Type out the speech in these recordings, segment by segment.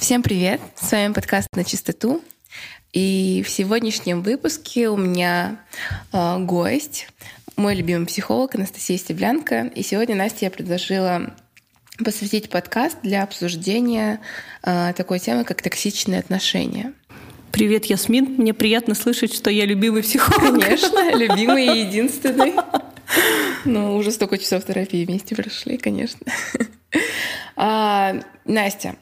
Всем привет! С вами подкаст «На чистоту». И в сегодняшнем выпуске у меня э, гость, мой любимый психолог Анастасия Стеблянка. И сегодня Настя я предложила посвятить подкаст для обсуждения э, такой темы, как токсичные отношения. Привет, Ясмин. Мне приятно слышать, что я любимый психолог. Конечно, любимый и единственный. Ну, уже столько часов терапии вместе прошли, конечно. А, Настя,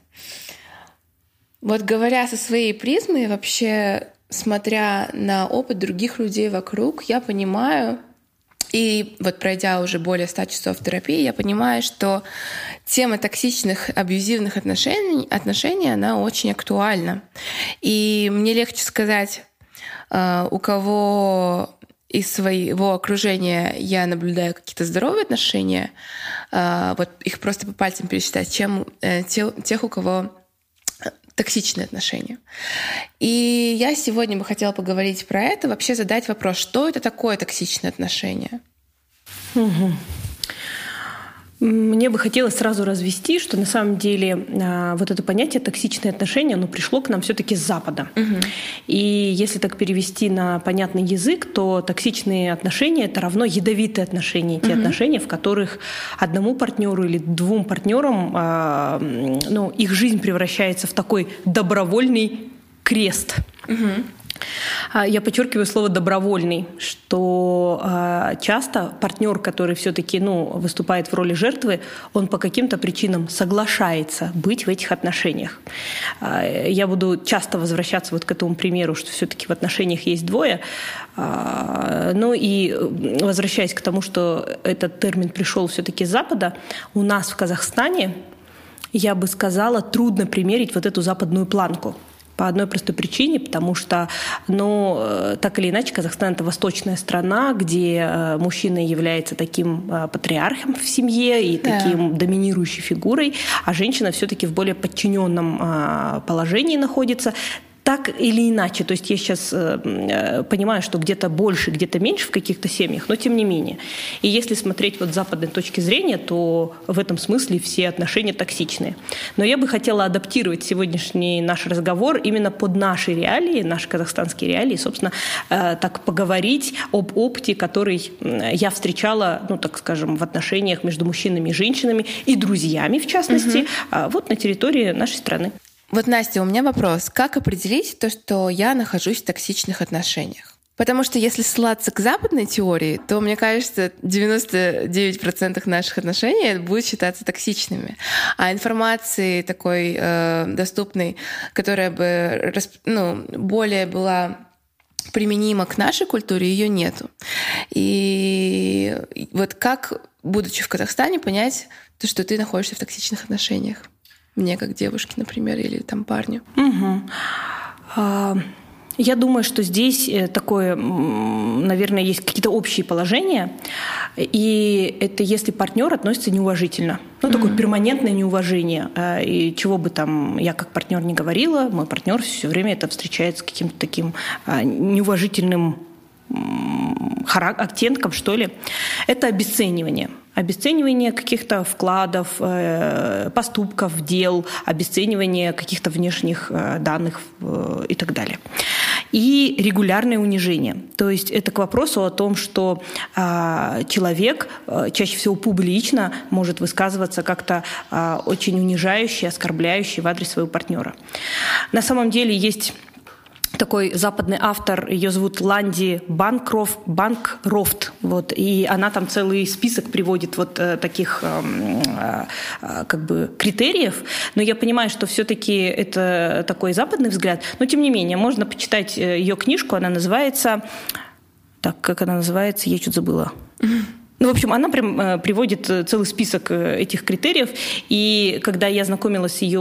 вот говоря со своей призмой, вообще смотря на опыт других людей вокруг, я понимаю, и вот пройдя уже более 100 часов терапии, я понимаю, что тема токсичных, абьюзивных отношений, отношений она очень актуальна. И мне легче сказать, э, у кого из своего окружения я наблюдаю какие-то здоровые отношения, э, вот их просто по пальцам пересчитать, чем э, тех, у кого токсичные отношения. И я сегодня бы хотела поговорить про это, вообще задать вопрос, что это такое токсичные отношения? Угу. Мне бы хотелось сразу развести, что на самом деле а, вот это понятие токсичные отношения, оно пришло к нам все-таки с Запада. Угу. И если так перевести на понятный язык, то токсичные отношения это равно ядовитые отношения, те угу. отношения, в которых одному партнеру или двум партнерам, а, ну, их жизнь превращается в такой добровольный крест. Угу. А, я подчеркиваю слово добровольный, что а, часто партнер, который все-таки ну, выступает в роли жертвы, он по каким-то причинам соглашается быть в этих отношениях. А, я буду часто возвращаться вот к этому примеру, что все-таки в отношениях есть двое. Ну и возвращаясь к тому, что этот термин пришел все-таки с Запада, у нас в Казахстане я бы сказала, трудно примерить вот эту западную планку. По одной простой причине, потому что, ну, э, так или иначе, Казахстан — это восточная страна, где э, мужчина является таким э, патриархом в семье и да. таким доминирующей фигурой, а женщина все-таки в более подчиненном положении находится так или иначе, то есть я сейчас э, э, понимаю, что где-то больше, где-то меньше в каких-то семьях, но тем не менее. И если смотреть вот с западной точки зрения, то в этом смысле все отношения токсичные. Но я бы хотела адаптировать сегодняшний наш разговор именно под наши реалии, наши казахстанские реалии, собственно, э, так поговорить об опыте, который я встречала, ну так скажем, в отношениях между мужчинами и женщинами и друзьями, в частности, угу. вот на территории нашей страны. Вот, Настя, у меня вопрос. Как определить то, что я нахожусь в токсичных отношениях? Потому что если ссылаться к западной теории, то, мне кажется, 99% наших отношений будет считаться токсичными. А информации такой э, доступной, которая бы ну, более была применима к нашей культуре, ее нету. И вот как, будучи в Казахстане, понять то, что ты находишься в токсичных отношениях? Мне как девушке, например, или там парню. Угу. А, я думаю, что здесь э, такое, наверное, есть какие-то общие положения, и это если партнер относится неуважительно. Ну, такое mm-hmm. перманентное неуважение. А, и чего бы там я как партнер не говорила, мой партнер все время это встречает с каким-то таким а, неуважительным оттенком, что ли, это обесценивание обесценивание каких-то вкладов, э, поступков, дел, обесценивание каких-то внешних э, данных э, и так далее. И регулярное унижение. То есть это к вопросу о том, что а, человек чаще всего публично может высказываться как-то а, очень унижающе, оскорбляюще в адрес своего партнера. На самом деле есть такой западный автор, ее зовут Ланди Банкрофт, Банкрофт, вот, и она там целый список приводит вот э, таких эм, э, э, как бы критериев, но я понимаю, что все-таки это такой западный взгляд, но тем не менее можно почитать ее книжку, она называется, так как она называется, я чуть забыла. Ну, в общем, она прям э, приводит э, целый список э, этих критериев, и когда я знакомилась с ее,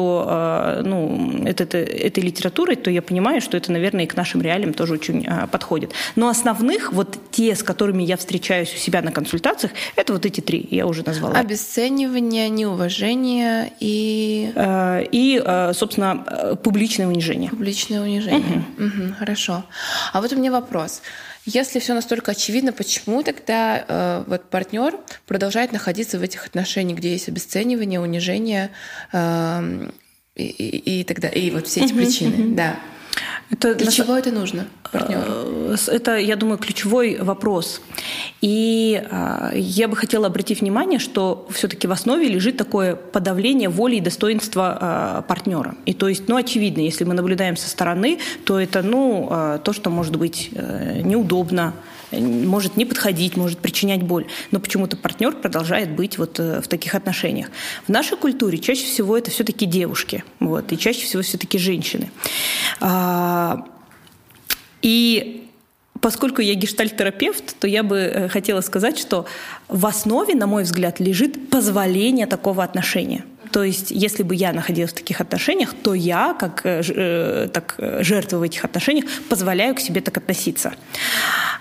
ну, этой, этой литературой, то я понимаю, что это, наверное, и к нашим реалиям тоже очень э, подходит. Но основных, вот те, с которыми я встречаюсь у себя на консультациях, это вот эти три, я уже назвала. Обесценивание, неуважение и... И, собственно, публичное унижение. Публичное унижение. Угу. Угу, хорошо. А вот у меня вопрос. Если все настолько очевидно, почему тогда э, вот партнер продолжает находиться в этих отношениях, где есть обесценивание, унижение, э, и, и, и тогда и вот все эти причины, да. Это Для на... чего это нужно партнеру? Э, это, я думаю, ключевой вопрос. И а, я бы хотела обратить внимание, что все-таки в основе лежит такое подавление воли и достоинства а, партнера. И то есть, ну, очевидно, если мы наблюдаем со стороны, то это, ну, а, то, что может быть э, неудобно, может не подходить, может причинять боль. Но почему-то партнер продолжает быть вот э, в таких отношениях. В нашей культуре чаще всего это все-таки девушки, вот, и чаще всего все-таки женщины. А, и поскольку я гештальт-терапевт, то я бы э, хотела сказать, что в основе, на мой взгляд, лежит позволение такого отношения. То есть, если бы я находилась в таких отношениях, то я, как э, э так, жертва в этих отношениях, позволяю к себе так относиться.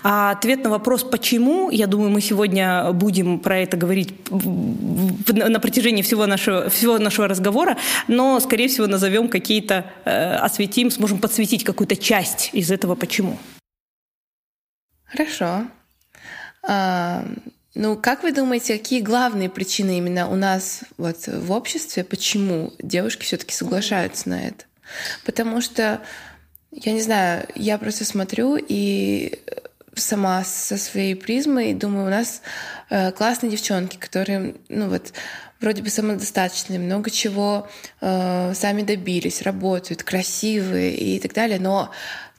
А ответ на вопрос «почему?», я думаю, мы сегодня будем про это говорить на протяжении всего нашего, всего нашего разговора, но, скорее всего, назовем какие-то, э, осветим, сможем подсветить какую-то часть из этого «почему?». Хорошо. Ну, как вы думаете, какие главные причины именно у нас вот в обществе, почему девушки все-таки соглашаются на это? Потому что, я не знаю, я просто смотрю и сама со своей призмой думаю, у нас э, классные девчонки, которые, ну вот, вроде бы самодостаточные, много чего э, сами добились, работают, красивые и так далее, но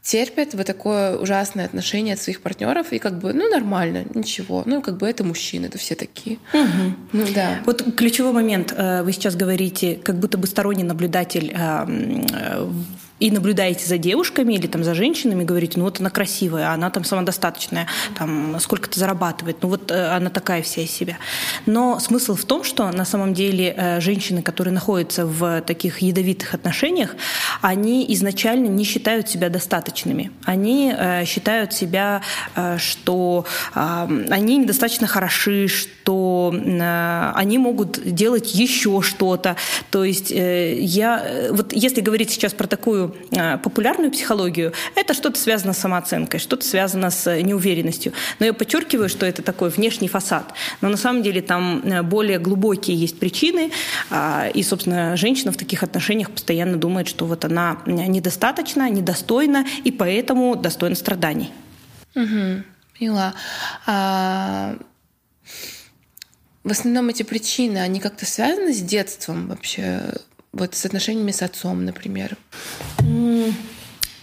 терпят вот такое ужасное отношение от своих партнеров и как бы, ну, нормально, ничего. Ну, как бы это мужчины, это все такие. Угу. Ну, да. Вот ключевой момент. Э, вы сейчас говорите, как будто бы сторонний наблюдатель эм, э, и наблюдаете за девушками или там за женщинами, говорите, ну вот она красивая, она там самодостаточная, там сколько-то зарабатывает, ну вот э, она такая вся из себя. Но смысл в том, что на самом деле э, женщины, которые находятся в таких ядовитых отношениях, они изначально не считают себя достаточными. Они э, считают себя, что они недостаточно хороши, что они могут делать еще что-то. То есть я, вот если говорить сейчас про такую Э, популярную психологию, это что-то связано с самооценкой, что-то связано с неуверенностью. Но я подчеркиваю, что это такой внешний фасад. Но на самом деле там э, более глубокие есть причины. А, и, собственно, женщина в таких отношениях постоянно думает, что вот она недостаточна, недостойна, и поэтому достойна страданий. Угу. Поняла. А... В основном эти причины, они как-то связаны с детством вообще? Вот с отношениями с отцом, например?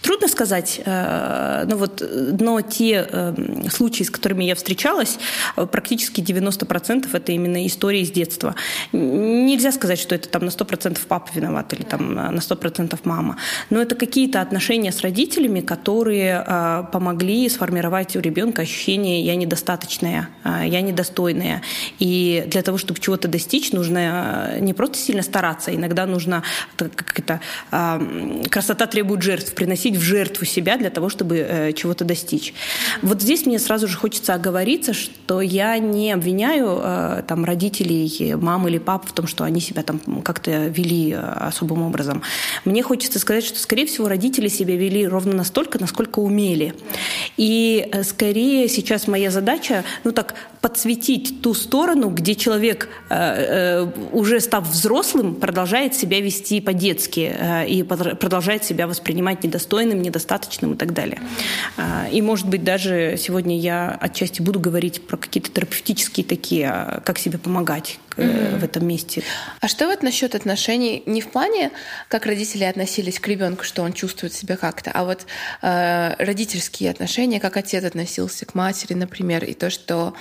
Трудно сказать, э, но, вот, но те э, случаи, с которыми я встречалась, э, практически 90% это именно истории из детства. Нельзя сказать, что это там на 100% папа виноват или там на 100% мама, но это какие-то отношения с родителями, которые помогли сформировать у ребенка ощущение «я недостаточная», «я недостойная». И для того, чтобы чего-то достичь, нужно не просто сильно стараться, иногда нужно, как это, красота требует жертв, приносить в жертву себя для того, чтобы э, чего-то достичь. Вот здесь мне сразу же хочется оговориться, что я не обвиняю э, там родителей, мам или пап в том, что они себя там как-то вели э, особым образом. Мне хочется сказать, что, скорее всего, родители себя вели ровно настолько, насколько умели. И э, скорее сейчас моя задача, ну так, подсветить ту сторону, где человек, э, уже став взрослым, продолжает себя вести по-детски и продолжает себя воспринимать недостойным, недостаточным и так далее. И, может быть, даже сегодня я отчасти буду говорить про какие-то терапевтические такие, как себе помогать mm-hmm. в этом месте. А что вот насчет отношений не в плане, как родители относились к ребенку, что он чувствует себя как-то, а вот э, родительские отношения, как отец относился к матери, например, и то, что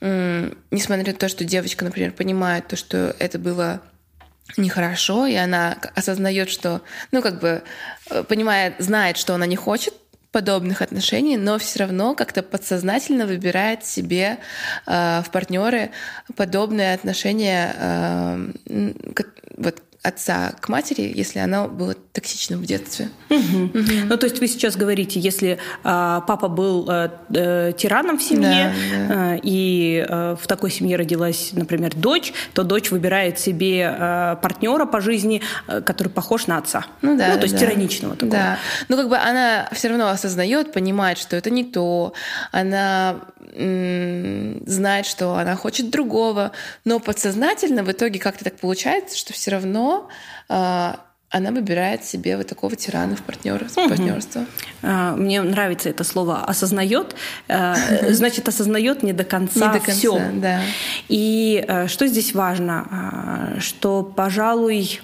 несмотря на то, что девочка, например, понимает то, что это было нехорошо, и она осознает, что, ну, как бы, э, понимает, знает, что она не хочет подобных отношений, но все равно как-то подсознательно выбирает себе э, в партнеры подобные отношения, э, вот отца к матери, если оно было токсичным в детстве. Угу. Угу. Ну, то есть вы сейчас говорите, если а, папа был а, а, тираном в семье, да, да. А, и а, в такой семье родилась, например, дочь, то дочь выбирает себе а, партнера по жизни, а, который похож на отца. Ну, да, ну то есть да. тираничного такого. Да. Ну, как бы она все равно осознает, понимает, что это не то. Она знает, что она хочет другого, но подсознательно в итоге как-то так получается, что все равно э, она выбирает себе вот такого тирана в партнер, угу. партнерство. А, мне нравится это слово осознает. Э, значит, осознает не до конца, не до конца все. Да. И э, что здесь важно? А, что, пожалуй,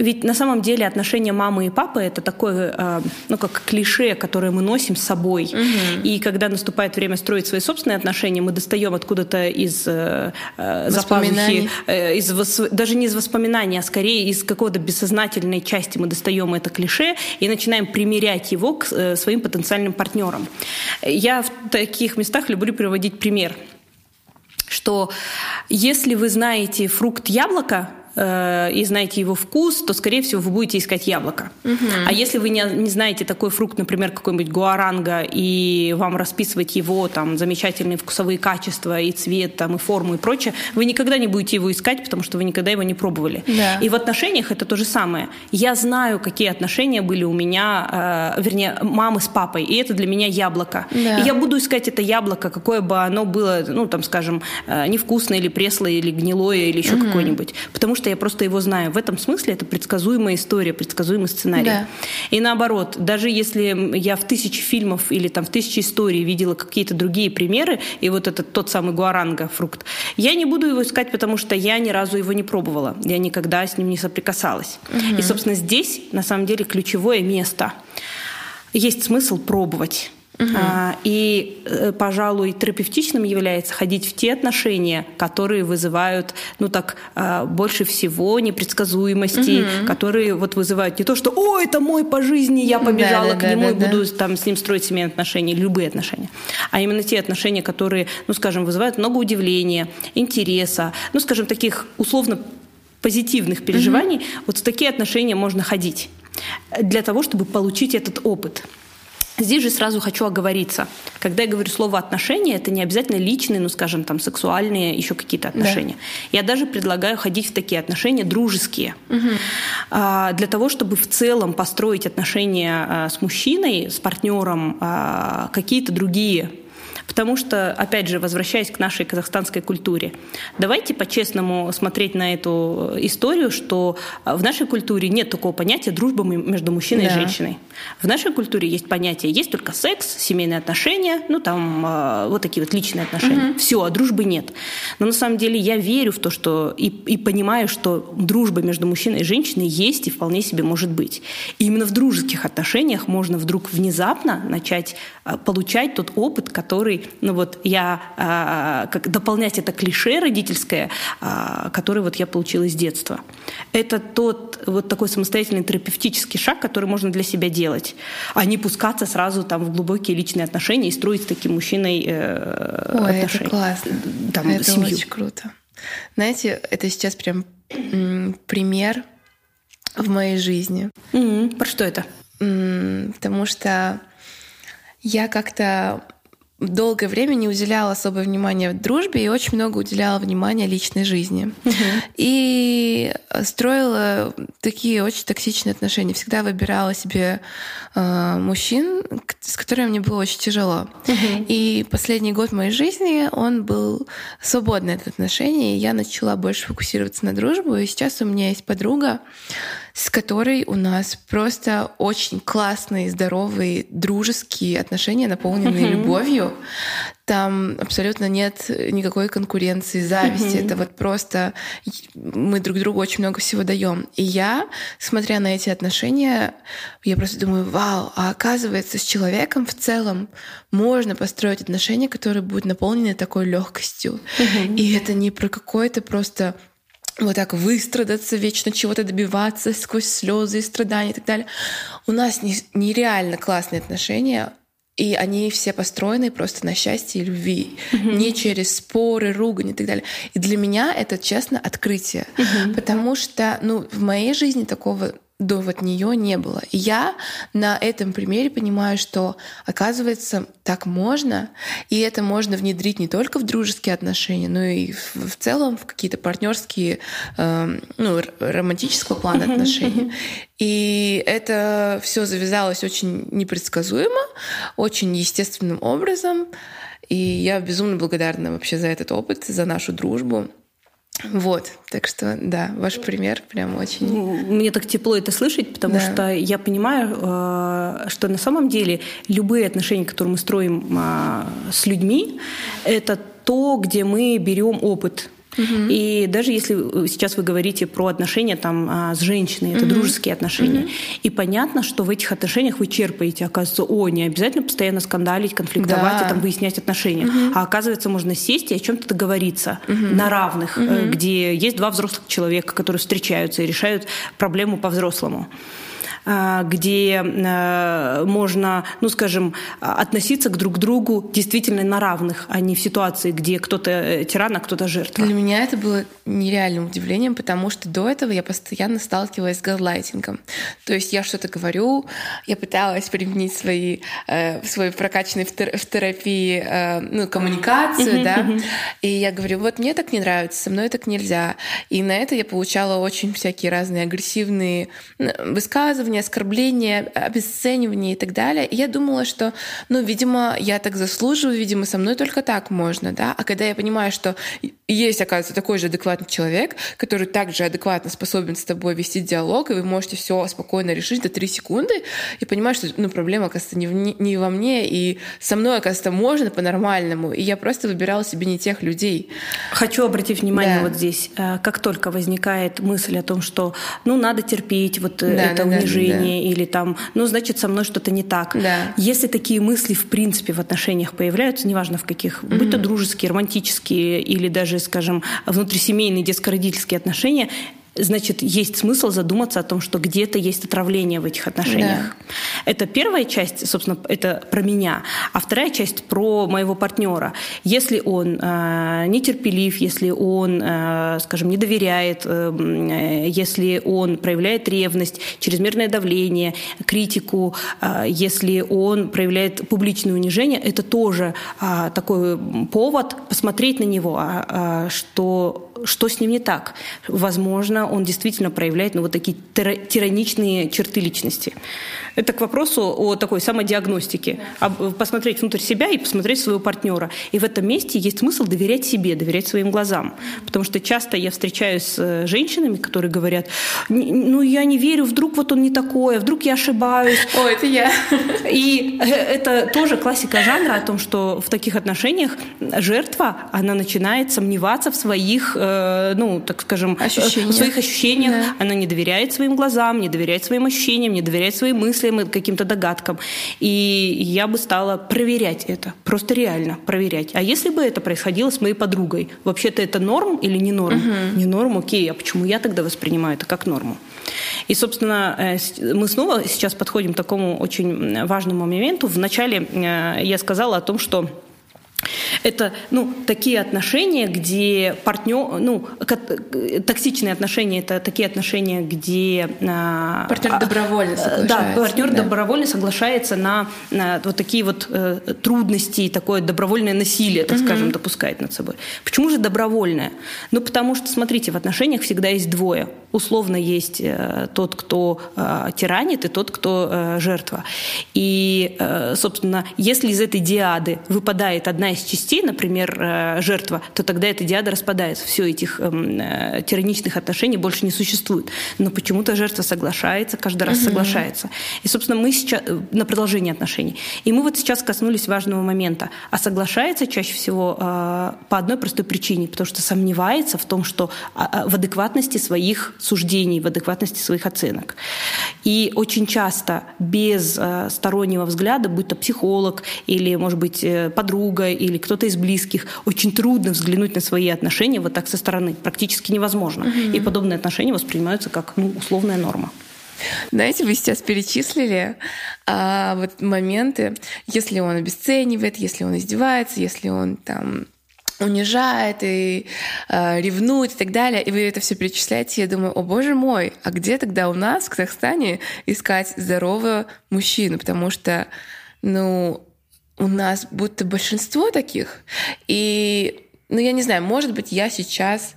ведь на самом деле отношения мамы и папы это такое, э, ну как клише, которое мы носим с собой. Угу. И когда наступает время строить свои собственные отношения, мы достаем откуда-то из э, э запахи, э, из даже не из воспоминаний, а скорее из какого-то бессознательной части мы достаем это клише и начинаем примерять его к э, своим потенциальным партнерам. Я в таких местах люблю приводить пример что если вы знаете фрукт яблоко, э, и знаете его вкус, то, скорее всего, вы будете искать яблоко. Угу. А если вы не, не знаете такой фрукт, например, какой-нибудь гуаранга, и вам расписывать его там замечательные вкусовые качества, и цвет, там, и форму, и прочее, вы никогда не будете его искать, потому что вы никогда его не пробовали. Да. И в отношениях это то же самое. Я знаю, какие отношения были у меня, э, вернее, мамы с папой, и это для меня яблоко. Да. И я буду искать это яблоко, какое бы оно было, ну, там, скажем, э, невкусное, или преслое, или гнилое, или еще угу. какое-нибудь. Потому что я просто его знаю. В этом смысле это предсказуемая история, предсказуемый сценарий. Да. И наоборот, даже если я в тысячи фильмов или там в тысячи историй видела какие-то другие примеры, и вот этот тот самый гуаранга фрукт, я не буду его искать, потому что я ни разу его не пробовала. Я никогда с ним не соприкасалась. Угу. И, собственно, здесь на самом деле ключевое место. Есть смысл пробовать. Угу. А, и, э, пожалуй, терапевтичным является ходить в те отношения, которые вызывают, ну так, а, больше всего непредсказуемости, угу. которые вот вызывают не то, что «О, это мой по жизни, я побежала да, к да, нему да, и да. буду там с ним строить семейные отношения», любые отношения, а именно те отношения, которые, ну, скажем, вызывают много удивления, интереса, ну, скажем, таких условно позитивных переживаний, угу. вот в такие отношения можно ходить для того, чтобы получить этот опыт. Здесь же сразу хочу оговориться. Когда я говорю слово отношения, это не обязательно личные, ну, скажем, там, сексуальные, еще какие-то отношения. Да. Я даже предлагаю ходить в такие отношения дружеские. Угу. А, для того, чтобы в целом построить отношения а, с мужчиной, с партнером, а, какие-то другие Потому что, опять же, возвращаясь к нашей казахстанской культуре, давайте по-честному смотреть на эту историю, что в нашей культуре нет такого понятия дружба между мужчиной да. и женщиной. В нашей культуре есть понятие, есть только секс, семейные отношения, ну там а, вот такие вот личные отношения. Угу. Все, а дружбы нет. Но на самом деле я верю в то, что и, и понимаю, что дружба между мужчиной и женщиной есть и вполне себе может быть. И именно в дружеских отношениях можно вдруг внезапно начать а, получать тот опыт, который ну вот я, а, как дополнять это клише родительское, а, которое вот я получила из детства. Это тот вот такой самостоятельный терапевтический шаг, который можно для себя делать, а не пускаться сразу там в глубокие личные отношения и строить с таким мужчиной э, Ой, отношения. это классно. Там, это семью. очень круто. Знаете, это сейчас прям пример в моей жизни. Mm-hmm. Про что это? Потому что я как-то долгое время не уделяла особое внимание дружбе и очень много уделяла внимания личной жизни. Угу. И строила такие очень токсичные отношения. Всегда выбирала себе э, мужчин, с которыми мне было очень тяжело. Угу. И последний год моей жизни он был свободный от отношений. И я начала больше фокусироваться на дружбу. И сейчас у меня есть подруга, с которой у нас просто очень классные, здоровые, дружеские отношения, наполненные mm-hmm. любовью. Там абсолютно нет никакой конкуренции, зависти. Mm-hmm. Это вот просто мы друг другу очень много всего даем. И я, смотря на эти отношения, я просто думаю, вау, а оказывается, с человеком в целом можно построить отношения, которые будут наполнены такой легкостью. Mm-hmm. И это не про какое-то просто вот так выстрадаться, вечно чего-то добиваться сквозь слезы и страдания и так далее. У нас нереально классные отношения, и они все построены просто на счастье и любви, mm-hmm. не через споры, ругань и так далее. И для меня это, честно, открытие, mm-hmm. потому что, ну, в моей жизни такого до вот нее не было. И я на этом примере понимаю, что оказывается так можно, и это можно внедрить не только в дружеские отношения, но и в, в целом в какие-то партнерские, э, ну, романтического плана отношения. И это все завязалось очень непредсказуемо, очень естественным образом. И я безумно благодарна вообще за этот опыт, за нашу дружбу. Вот, так что да, ваш пример прям очень. Мне так тепло это слышать, потому да. что я понимаю, э, что на самом деле любые отношения, которые мы строим а, с людьми, это то, где мы берем опыт Угу. И даже если сейчас вы говорите про отношения там а, с женщиной, это угу. дружеские отношения, угу. и понятно, что в этих отношениях вы черпаете, оказывается, о, не обязательно постоянно скандалить, конфликтовать да. и там выяснять отношения, угу. а оказывается, можно сесть и о чем-то договориться угу. на равных, угу. где есть два взрослых человека, которые встречаются и решают проблему по-взрослому. А, где а, можно, ну, скажем, относиться к друг другу действительно на равных, а не в ситуации, где кто-то э, тиран, а кто-то жертва. Для меня это было нереальным удивлением, потому что до этого я постоянно сталкивалась с газлайтингом. То есть я что-то говорю, я пыталась применить свои, э, свой прокачанный в, в терапии э, ну, коммуникацию, да, и я говорю, вот мне так не нравится, со мной так нельзя. И на это я получала очень всякие разные агрессивные высказывания, высказывания, оскорбления, обесценивания и так далее. И я думала, что, ну, видимо, я так заслуживаю, видимо, со мной только так можно, да. А когда я понимаю, что есть, оказывается, такой же адекватный человек, который также адекватно способен с тобой вести диалог, и вы можете все спокойно решить до 3 секунды, и понимаю, что ну, проблема, оказывается, не, в, не во мне, и со мной, оказывается, можно по-нормальному, и я просто выбирала себе не тех людей. Хочу обратить внимание да. вот здесь, э, как только возникает мысль о том, что, ну, надо терпеть вот э, да, это да, унижение, да. или там, ну, значит, со мной что-то не так. Да. Если такие мысли, в принципе, в отношениях появляются, неважно в каких, mm-hmm. будь то дружеские, романтические или даже скажем, внутрисемейные детско-родительские отношения, значит, есть смысл задуматься о том, что где-то есть отравление в этих отношениях. Да. Это первая часть, собственно, это про меня, а вторая часть про моего партнера. Если он э, нетерпелив, если он, э, скажем, не доверяет, э, если он проявляет ревность, чрезмерное давление, критику, э, если он проявляет публичное унижение, это тоже э, такой повод посмотреть на него, э, что что с ним не так. Возможно, он действительно проявляет ну, вот такие тираничные черты личности. Это к вопросу о такой самодиагностике. Посмотреть внутрь себя и посмотреть своего партнера. И в этом месте есть смысл доверять себе, доверять своим глазам. Потому что часто я встречаюсь с э, женщинами, которые говорят, ну я не верю, вдруг вот он не такой, а вдруг я ошибаюсь. О, это я. И э, это тоже классика жанра о том, что в таких отношениях жертва, она начинает сомневаться в своих, э, ну, так скажем, Ощущения. в своих ощущениях. Да. Она не доверяет своим глазам, не доверяет своим ощущениям, не доверяет своим мыслям и каким-то догадкам. И я бы стала проверять это, просто реально проверять. А если бы это происходило с моей подругой, вообще-то это норм или не норм? Угу. Не норм, окей, а почему я тогда воспринимаю это как норму? И, собственно, э, мы снова сейчас подходим к такому очень важному моменту. Вначале э, я сказала о том, что это ну, такие отношения, где партнер, ну, токсичные отношения, это такие отношения, где... А, партнер добровольно соглашается. Да, партнер да. добровольно соглашается на, на вот такие вот э, трудности, такое добровольное насилие, так угу. скажем, допускает над собой. Почему же добровольное? Ну, потому что, смотрите, в отношениях всегда есть двое. Условно есть э, тот, кто э, тиранит, и тот, кто э, жертва. И, э, собственно, если из этой диады выпадает одна из частей, частей, например, э, жертва, то тогда эта диада распадается. Все этих эм, э, тираничных отношений больше не существует. Но почему-то жертва соглашается, каждый раз угу. соглашается. И, собственно, мы сейчас э, на продолжение отношений. И мы вот сейчас коснулись важного момента. А соглашается чаще всего по одной простой причине, потому что сомневается в том, что а, в адекватности своих суждений, в адекватности своих оценок. И очень часто без стороннего взгляда, будь то психолог или, может быть, подруга или кто-то кто-то из близких, очень трудно взглянуть на свои отношения вот так со стороны. Практически невозможно. Угу. И подобные отношения воспринимаются как ну, условная норма. Знаете, вы сейчас перечислили а, вот моменты, если он обесценивает, если он издевается, если он там унижает и э, ревнует и так далее, и вы это все перечисляете, я думаю, о боже мой, а где тогда у нас в Казахстане искать здорового мужчину? Потому что, ну, у нас будто большинство таких. И, ну, я не знаю, может быть, я сейчас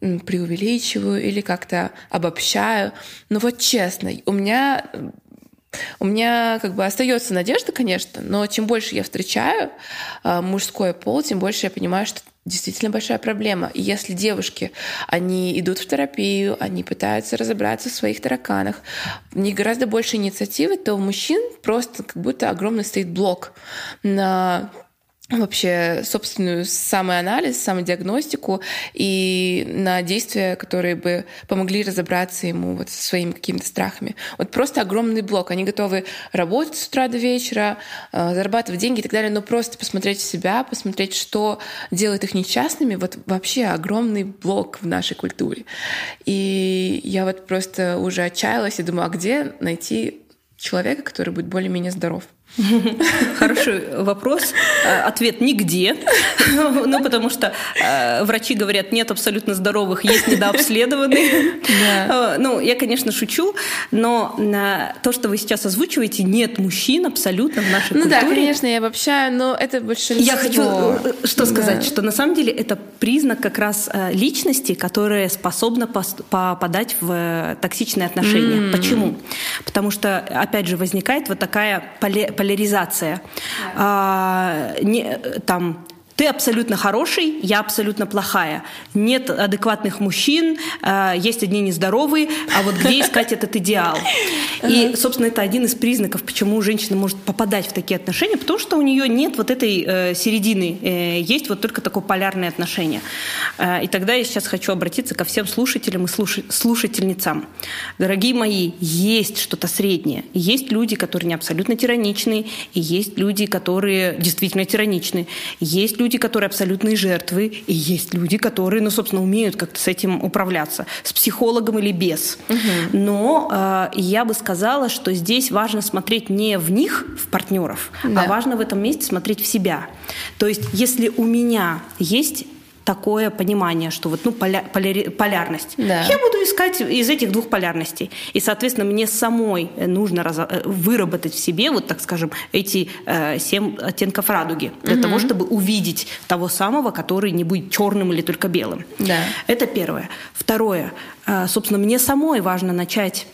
преувеличиваю или как-то обобщаю. Но вот честно, у меня у меня как бы остается надежда, конечно, но чем больше я встречаю э, мужской пол, тем больше я понимаю, что действительно большая проблема. И если девушки, они идут в терапию, они пытаются разобраться в своих тараканах, у них гораздо больше инициативы, то у мужчин просто как будто огромный стоит блок на вообще собственную самоанализ, самодиагностику и на действия, которые бы помогли разобраться ему вот со своими какими-то страхами. Вот просто огромный блок. Они готовы работать с утра до вечера, э, зарабатывать деньги и так далее, но просто посмотреть себя, посмотреть, что делает их несчастными, вот вообще огромный блок в нашей культуре. И я вот просто уже отчаялась и думаю, а где найти человека, который будет более-менее здоров? Хороший вопрос. Э, ответ нигде. Ну, потому что э, врачи говорят, нет абсолютно здоровых, есть недообследованные. Э, ну, я, конечно, шучу, но то, что вы сейчас озвучиваете, нет мужчин абсолютно в нашей культуре. Ну да, конечно, я обобщаю, но это большинство. Я хочу что сказать, что на самом деле это признак как раз личности, которая способна попадать в токсичные отношения. Почему? Потому что, опять же, возникает вот такая поляризация. А, не, там ты абсолютно хороший, я абсолютно плохая. Нет адекватных мужчин, э, есть одни нездоровые, а вот где искать этот идеал? И, собственно, это один из признаков, почему женщина может попадать в такие отношения, потому что у нее нет вот этой э, середины, э, есть вот только такое полярное отношение. И тогда я сейчас хочу обратиться ко всем слушателям и слушательницам. Дорогие мои, есть что-то среднее. Есть люди, которые не абсолютно тираничны, и есть люди, которые действительно тираничны. Есть люди, люди, которые абсолютные жертвы, и есть люди, которые, ну, собственно, умеют как-то с этим управляться, с психологом или без. Угу. Но э, я бы сказала, что здесь важно смотреть не в них, в партнеров, да. а важно в этом месте смотреть в себя. То есть, если у меня есть такое понимание, что вот ну поля, поляри, полярность. Да. Я буду искать из этих двух полярностей, и соответственно мне самой нужно раз, выработать в себе вот так скажем эти э, семь оттенков радуги для угу. того, чтобы увидеть того самого, который не будет черным или только белым. Да. Это первое. Второе, э, собственно, мне самой важно начать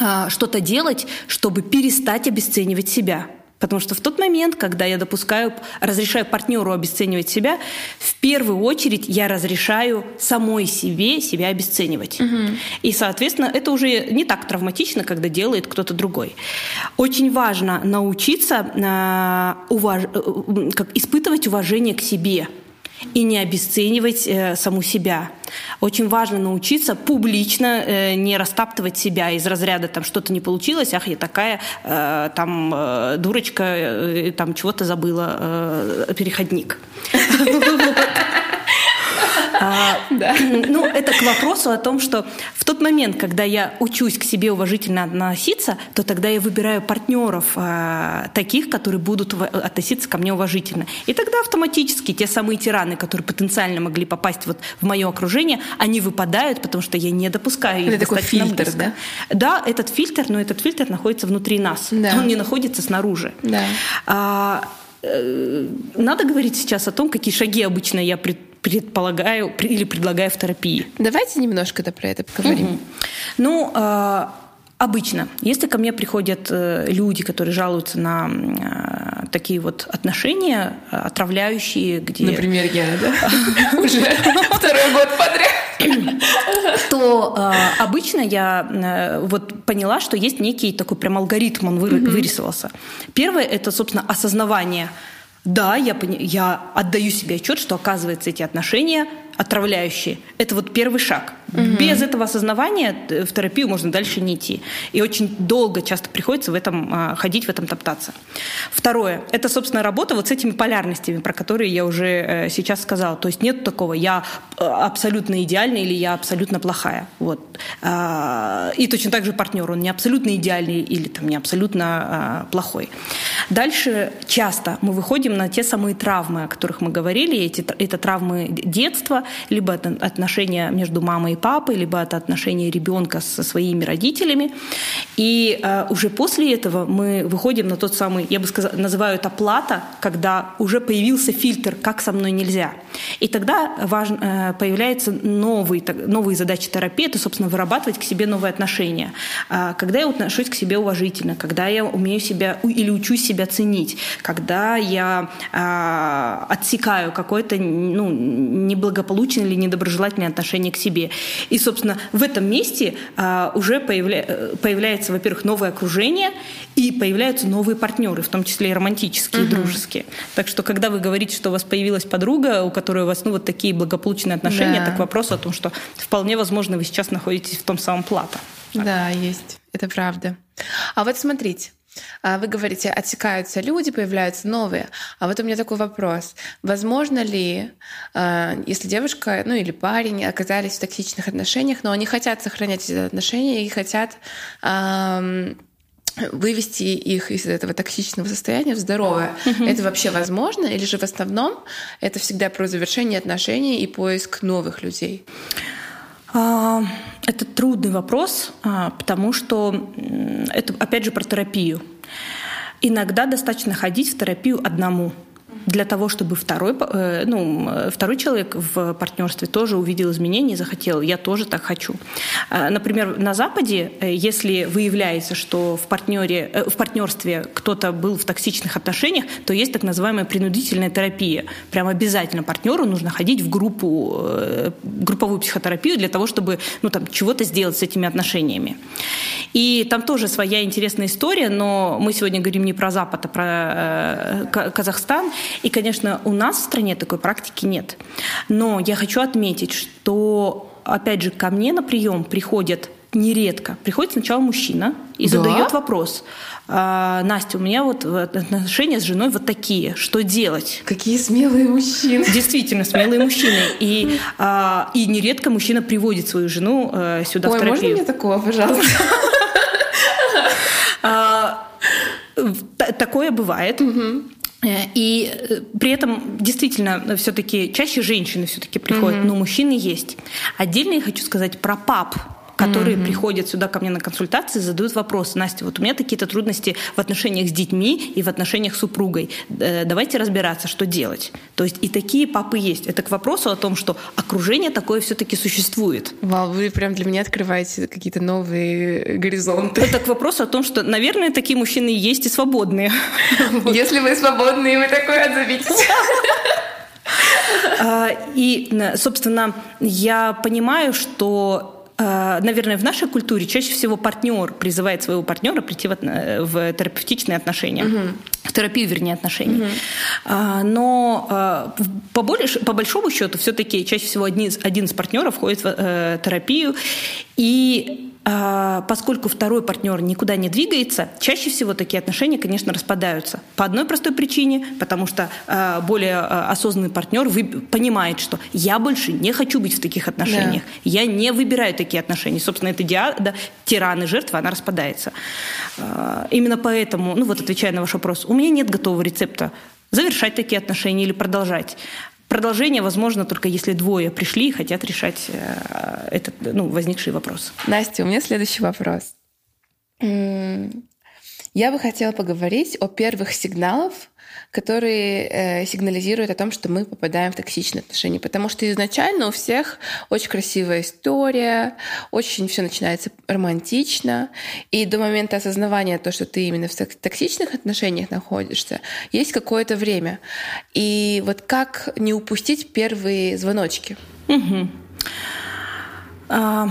э, что-то делать, чтобы перестать обесценивать себя. Потому что в тот момент, когда я допускаю, разрешаю партнеру обесценивать себя, в первую очередь я разрешаю самой себе себя обесценивать. Угу. И, соответственно, это уже не так травматично, когда делает кто-то другой. Очень важно научиться э, уваж... Как, испытывать уважение к себе и не обесценивать э, саму себя. Очень важно научиться публично э, не растаптывать себя из разряда там что-то не получилось, ах, я такая э, там дурочка, там чего-то забыла, переходник. Да. Ну, это к вопросу о том, что в тот момент, когда я учусь к себе уважительно относиться, то тогда я выбираю партнеров а, таких, которые будут относиться ко мне уважительно. И тогда автоматически те самые тираны, которые потенциально могли попасть вот в мое окружение, они выпадают, потому что я не допускаю их Это такой фильтр, близко. да? Да, этот фильтр, но этот фильтр находится внутри нас. Да. Он не находится снаружи. Да. А, э, надо говорить сейчас о том, какие шаги обычно я предпринимаю предполагаю или предлагаю в терапии. Давайте немножко про это поговорим. Угу. Ну, э, обычно, если ко мне приходят э, люди, которые жалуются на э, такие вот отношения отравляющие, где... Например, я, да? Уже второй год подряд. То обычно я вот поняла, что есть некий такой прям алгоритм, он вырисовался. Первое – это, собственно, осознавание – да, я, я отдаю себе отчет, что оказывается эти отношения отравляющие. Это вот первый шаг. Угу. Без этого осознавания э, в терапию можно дальше не идти. И очень долго часто приходится в этом а, ходить, в этом топтаться. Второе. Это, собственно, работа вот с этими полярностями, про которые я уже э, сейчас сказала. То есть нет такого «я э, абсолютно идеальная» или «я абсолютно плохая». Вот. А, и точно так же партнер. Он не абсолютно идеальный или там, не абсолютно а, плохой. Дальше часто мы выходим на те самые травмы, о которых мы говорили. Эти, это травмы детства, либо отношения между мамой и папой, либо это отношения ребенка со своими родителями. И э, уже после этого мы выходим на тот самый, я бы сказала, называю это плата, когда уже появился фильтр, как со мной нельзя. И тогда важно, э, появляются новые, новые задачи терапии, это, собственно, вырабатывать к себе новые отношения. Э, когда я отношусь к себе уважительно, когда я умею себя или учусь себя ценить, когда я э, отсекаю какое-то ну, неблагополучное или недоброжелательное отношение к себе. И, собственно, в этом месте э, уже появля, появляется, во-первых, новое окружение, и появляются новые партнеры, в том числе и романтические, угу. и дружеские. Так что, когда вы говорите, что у вас появилась подруга, у которой у вас ну, вот такие благополучные отношения, да. так вопрос о том, что вполне возможно вы сейчас находитесь в том самом плато. Да, есть. Это правда. А вот смотрите, а вы говорите, отсекаются люди, появляются новые. А вот у меня такой вопрос. Возможно ли, а, если девушка, ну или парень оказались в токсичных отношениях, но они хотят сохранять эти отношения и хотят вывести их из этого токсичного состояния в здоровое. Это вообще возможно? Или же в основном это всегда про завершение отношений и поиск новых людей? А, это трудный вопрос, а, потому что это, опять же, про терапию. Иногда достаточно ходить в терапию одному для того, чтобы второй, э, ну, второй человек в партнерстве тоже увидел изменения и захотел, я тоже так хочу. А, например, на Западе, э, если выявляется, что в, партнере, э, в партнерстве кто-то был в токсичных отношениях, то есть так называемая принудительная терапия. Прям обязательно партнеру нужно ходить в группу, групповую психотерапию для того, чтобы ну, там, чего-то сделать с этими отношениями. И там тоже своя интересная история, но мы сегодня говорим не про Запад, а про Казахстан. И, конечно, у нас в стране такой практики нет. Но я хочу отметить, что, опять же, ко мне на прием приходят нередко. Приходит сначала мужчина и да? задает вопрос. А, Настя, у меня вот отношения с женой вот такие. Что делать? Какие смелые мужчины. Действительно, смелые мужчины. И, а, и нередко мужчина приводит свою жену а, сюда Ой, в терапию. можно мне такого, пожалуйста? А, такое бывает. Э, и э, при этом действительно все-таки чаще женщины все-таки приходят, mm-hmm. но мужчины есть. Отдельно я хочу сказать про пап которые mm-hmm. приходят сюда ко мне на консультации, задают вопросы. Настя, вот у меня какие-то трудности в отношениях с детьми и в отношениях с супругой. Э, давайте разбираться, что делать. То есть и такие папы есть. Это к вопросу о том, что окружение такое все-таки существует. Вау, вы прям для меня открываете какие-то новые горизонты. Это к вопросу о том, что, наверное, такие мужчины есть и свободные. Если вы свободные, вы такой отзовитесь. А, и, собственно, я понимаю, что наверное, в нашей культуре чаще всего партнер призывает своего партнера прийти в, в терапевтичные отношения, угу. В терапию, вернее, отношений. Угу. Но э, по, больш, по большому счету все-таки чаще всего один из, один из партнеров входит в э, терапию, и а, поскольку второй партнер никуда не двигается, чаще всего такие отношения, конечно, распадаются. По одной простой причине, потому что а, более а, осознанный партнер понимает, что я больше не хочу быть в таких отношениях, да. я не выбираю такие отношения. Собственно, это диада, тиран и жертва, она распадается. Именно поэтому, ну вот отвечая на ваш вопрос, у меня нет готового рецепта завершать такие отношения или продолжать. Продолжение возможно только если двое пришли и хотят решать э, этот ну, возникший вопрос. Настя, у меня следующий вопрос. Я бы хотела поговорить о первых сигналах, которые э, сигнализируют о том, что мы попадаем в токсичные отношения. Потому что изначально у всех очень красивая история, очень все начинается романтично, и до момента осознавания того, что ты именно в токсичных отношениях находишься, есть какое-то время. И вот как не упустить первые звоночки? Угу. А...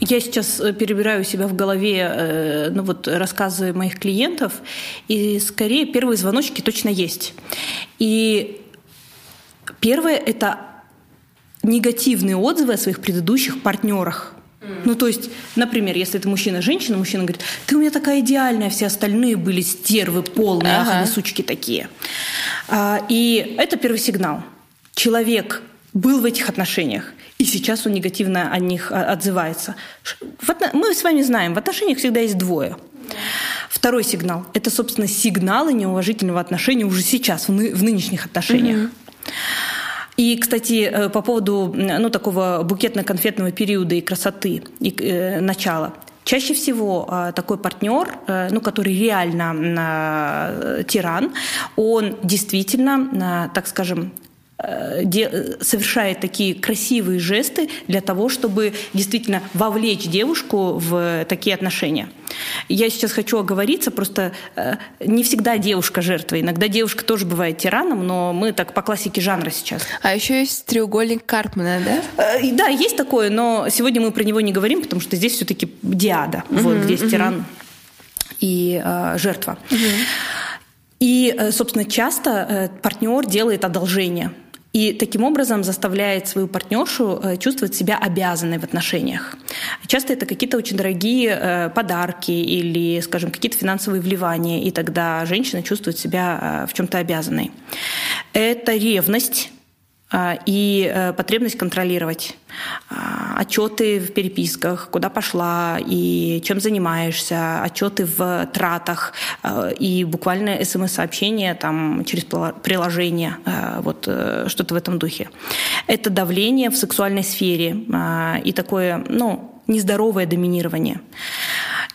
Я сейчас э, перебираю себя в голове э, ну вот, рассказы моих клиентов, и скорее первые звоночки точно есть. И первое — это негативные отзывы о своих предыдущих партнерах. Ну, то есть, например, если это мужчина-женщина, мужчина говорит, ты у меня такая идеальная, все остальные были стервы полные, ага. ах, они сучки такие. А, и это первый сигнал. Человек был в этих отношениях, и сейчас он негативно о них а, отзывается. Мы с вами знаем, в отношениях всегда есть двое. Второй сигнал – это, собственно, сигналы неуважительного отношения уже сейчас, в, ны- в нынешних отношениях. И, кстати, э, по поводу ну, такого букетно-конфетного периода и красоты, и э, начала. Чаще всего э, такой партнер, э, ну, который реально э, тиран, он действительно, э, так скажем, совершает такие красивые жесты для того, чтобы действительно вовлечь девушку в такие отношения. Я сейчас хочу оговориться, просто э, не всегда девушка жертва. Иногда девушка тоже бывает тираном, но мы так по классике жанра сейчас. А еще есть треугольник Карпмана, да? Э, да, есть такое, но сегодня мы про него не говорим, потому что здесь все-таки диада, угу, вот, где угу. тиран и э, жертва. Угу. И, собственно, часто партнер делает одолжение – и таким образом заставляет свою партнершу э, чувствовать себя обязанной в отношениях. Часто это какие-то очень дорогие э, подарки или, скажем, какие-то финансовые вливания, и тогда женщина чувствует себя э, в чем-то обязанной. Это ревность, и э, потребность контролировать а, отчеты в переписках, куда пошла и чем занимаешься, отчеты в тратах а, и буквально смс-сообщения там через приложение, вот э, что-то в этом духе. Это давление в сексуальной сфере и такое, ну, нездоровое доминирование.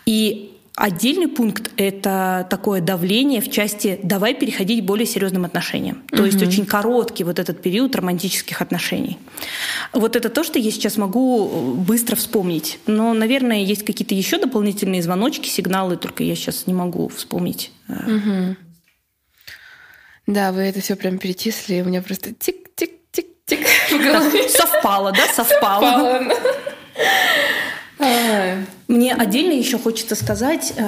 И Отдельный пункт — это такое давление в части «давай переходить к более серьезным отношениям». То угу. есть очень короткий вот этот период романтических отношений. Вот это то, что я сейчас могу быстро вспомнить. Но, наверное, есть какие-то еще дополнительные звоночки, сигналы, только я сейчас не могу вспомнить. Угу. Да, вы это все прям перечислили, у меня просто тик-тик-тик-тик Совпало, да? Совпало. Мне отдельно еще хочется сказать э,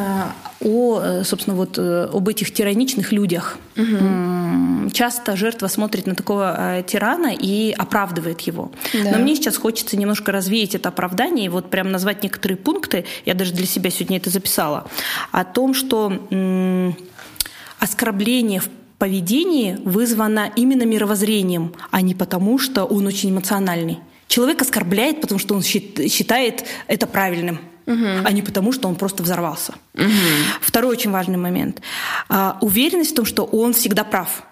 о, э, собственно, вот э, об этих тираничных людях. Угу. Часто жертва смотрит на такого тирана и оправдывает его. Да. Но мне сейчас хочется немножко развеять это оправдание и вот прям назвать некоторые пункты. Я даже для себя сегодня это записала о том, что оскорбление в поведении вызвано именно мировоззрением, а не потому, что он очень эмоциональный. Человек оскорбляет, потому что он считает это правильным. Угу. а не потому, что он просто взорвался. Угу. Второй очень важный момент. А, уверенность в том, что он всегда прав.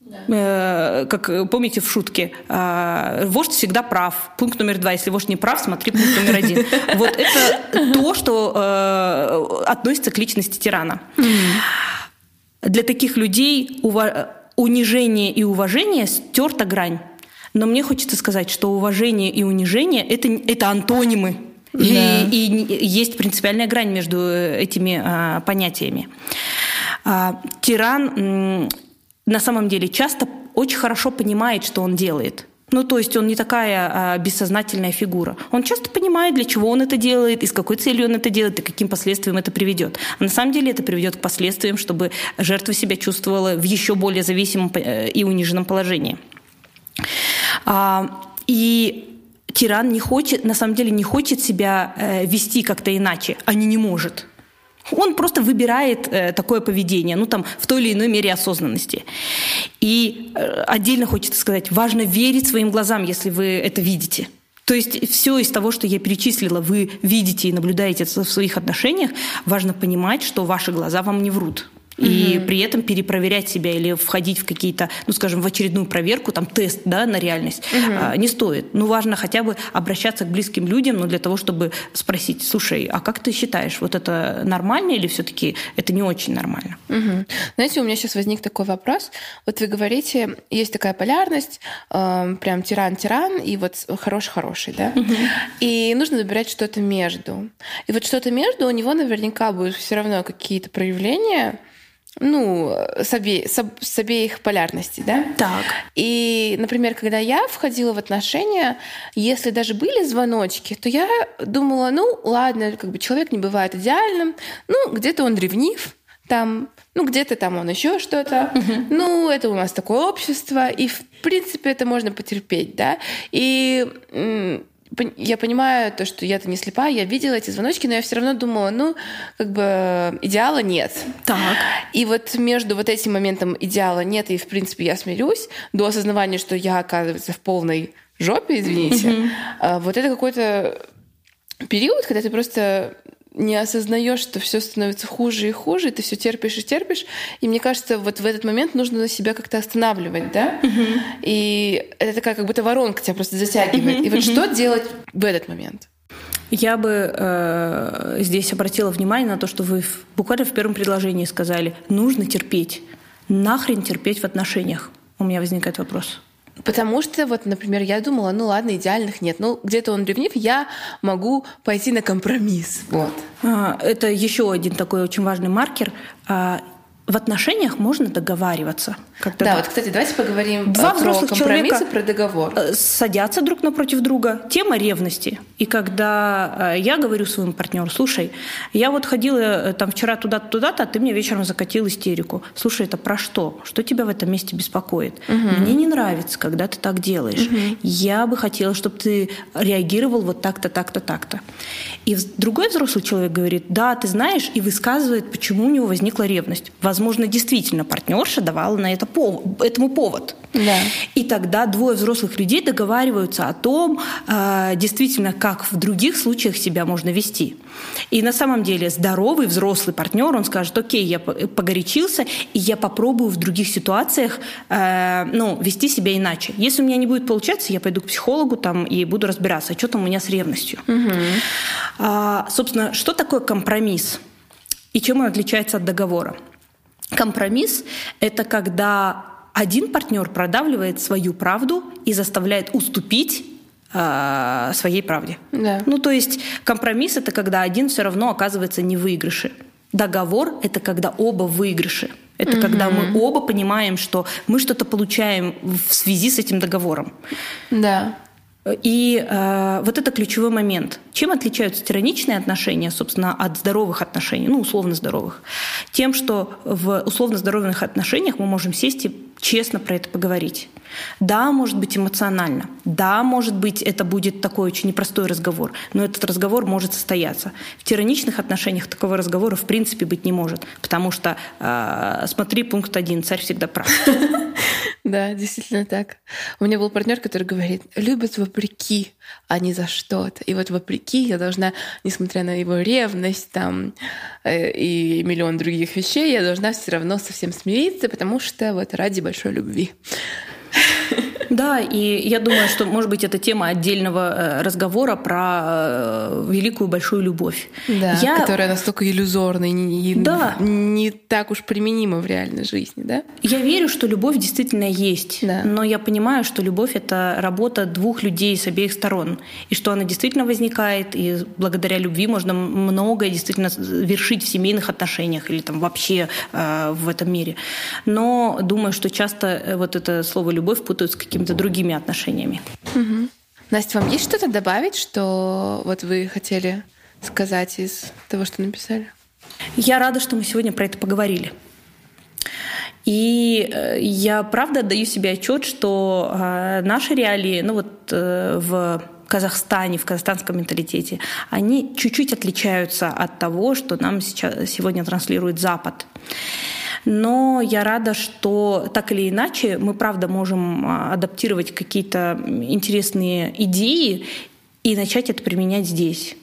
Да. Э, как помните в шутке, э, вождь всегда прав. Пункт номер два. Если вождь не прав, смотри пункт номер один. Вот это то, что э, относится к личности тирана. Для таких людей унижение и уважение стерта грань. Но мне хочется сказать, что уважение и унижение это, это антонимы. Да. И, и есть принципиальная грань между этими а, понятиями. А, тиран м, на самом деле часто очень хорошо понимает, что он делает. Ну, то есть он не такая а, бессознательная фигура. Он часто понимает, для чего он это делает, и с какой целью он это делает, и каким последствиям это приведет. А на самом деле это приведет к последствиям, чтобы жертва себя чувствовала в еще более зависимом э, и униженном положении. А, и тиран не хочет, на самом деле не хочет себя э, вести как-то иначе, а не не может. Он просто выбирает э, такое поведение, ну там в той или иной мере осознанности. И э, отдельно хочется сказать, важно верить своим глазам, если вы это видите. То есть все из того, что я перечислила, вы видите и наблюдаете в своих отношениях, важно понимать, что ваши глаза вам не врут и угу. при этом перепроверять себя или входить в какие-то, ну, скажем, в очередную проверку, там, тест, да, на реальность, угу. а, не стоит. Ну, важно хотя бы обращаться к близким людям, ну, для того, чтобы спросить, слушай, а как ты считаешь, вот это нормально или все-таки это не очень нормально? Угу. Знаете, у меня сейчас возник такой вопрос. Вот вы говорите, есть такая полярность, э, прям тиран-тиран и вот хороший-хороший, да? Угу. И нужно выбирать что-то между. И вот что-то между у него наверняка будут все равно какие-то проявления, ну, с, обе, с, с обеих полярностей, да? Так. И, например, когда я входила в отношения, если даже были звоночки, то я думала, ну, ладно, как бы человек не бывает идеальным, ну, где-то он ревнив, там, ну, где-то там он еще что-то. uh Ну, это у нас такое общество, и, в принципе, это можно потерпеть, да? И я понимаю то, что я-то не слепая, я видела эти звоночки, но я все равно думала, ну, как бы идеала нет. Так. И вот между вот этим моментом идеала нет, и, в принципе, я смирюсь, до осознавания, что я, оказывается, в полной жопе, извините, mm-hmm. вот это какой-то период, когда ты просто не осознаешь, что все становится хуже и хуже, и ты все терпишь и терпишь. И мне кажется, вот в этот момент нужно себя как-то останавливать, да? Uh-huh. И это такая как будто воронка тебя просто затягивает. Uh-huh. И вот uh-huh. что делать в этот момент? Я бы э, здесь обратила внимание на то, что вы буквально в первом предложении сказали, нужно терпеть. Нахрен терпеть в отношениях? У меня возникает вопрос. Потому что, вот, например, я думала, ну ладно, идеальных нет. Ну, где-то он ревнив, я могу пойти на компромисс. Вот. А, это еще один такой очень важный маркер. В отношениях можно договариваться. Когда да, вот, кстати, давайте поговорим Два про компромиссы, про договор. Э, садятся друг напротив друга. Тема ревности. И когда э, я говорю своему партнеру, слушай, я вот ходила э, там вчера туда-то, туда-то, а ты мне вечером закатил истерику. Слушай, это про что? Что тебя в этом месте беспокоит? Угу. Мне не нравится, когда ты так делаешь. Угу. Я бы хотела, чтобы ты реагировал вот так-то, так-то, так-то. И другой взрослый человек говорит, да, ты знаешь, и высказывает, почему у него возникла ревность. Возможно, действительно партнерша давала на это повод, этому повод. Да. И тогда двое взрослых людей договариваются о том, э, действительно, как в других случаях себя можно вести. И на самом деле здоровый взрослый партнер, он скажет, окей, я погорячился, и я попробую в других ситуациях э, ну, вести себя иначе. Если у меня не будет получаться, я пойду к психологу там, и буду разбираться, что там у меня с ревностью. Угу. А, собственно, что такое компромисс и чем он отличается от договора? Компромисс — это когда один партнер продавливает свою правду и заставляет уступить э, своей правде. Да. Ну, то есть компромисс это когда один все равно оказывается не в выигрыше. Договор это когда оба в выигрыше. Это угу. когда мы оба понимаем, что мы что-то получаем в связи с этим договором. Да. И э, вот это ключевой момент. Чем отличаются тираничные отношения, собственно, от здоровых отношений, ну, условно здоровых? Тем, что в условно здоровых отношениях мы можем сесть и честно про это поговорить. Да, может быть эмоционально. Да, может быть, это будет такой очень непростой разговор. Но этот разговор может состояться. В тираничных отношениях такого разговора в принципе быть не может. Потому что, э, смотри, пункт один, царь всегда прав. Да, действительно так. У меня был партнер, который говорит, любят вопреки, а не за что-то. И вот вопреки я должна, несмотря на его ревность там, э, и миллион других вещей, я должна все равно совсем смириться, потому что вот ради большой любви. Да, и я думаю, что, может быть, это тема отдельного э, разговора про э, великую большую любовь. Да, я... которая настолько иллюзорна и не, да. не так уж применима в реальной жизни, да? Я верю, что любовь действительно есть, да. но я понимаю, что любовь — это работа двух людей с обеих сторон, и что она действительно возникает, и благодаря любви можно многое действительно вершить в семейных отношениях или там вообще э, в этом мире. Но думаю, что часто э, вот это слово «любовь» путают с каким какими-то другими отношениями. Угу. Настя, вам есть что-то добавить, что вот вы хотели сказать из того, что написали? Я рада, что мы сегодня про это поговорили. И э, я правда отдаю себе отчет, что э, наши реалии, ну вот э, в Казахстане, в казахстанском менталитете, они чуть-чуть отличаются от того, что нам сейчас, сегодня транслирует Запад. Но я рада, что так или иначе мы, правда, можем а, адаптировать какие-то интересные идеи и начать это применять здесь.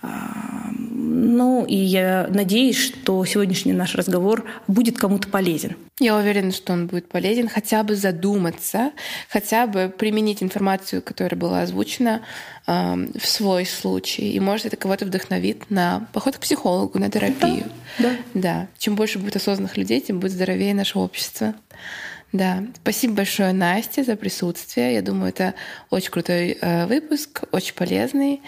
Ну, и я надеюсь, что сегодняшний наш разговор будет кому-то полезен. Я уверена, что он будет полезен, хотя бы задуматься, хотя бы применить информацию, которая была озвучена в свой случай. И может это кого-то вдохновит на поход к психологу, на терапию. Да, да. да. Чем больше будет осознанных людей, тем будет здоровее наше общество. Да, спасибо большое, Насте, за присутствие. Я думаю, это очень крутой э, выпуск, очень полезный.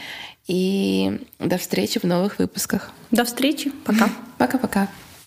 И до встречи в новых выпусках. До встречи. Пока. Пока-пока.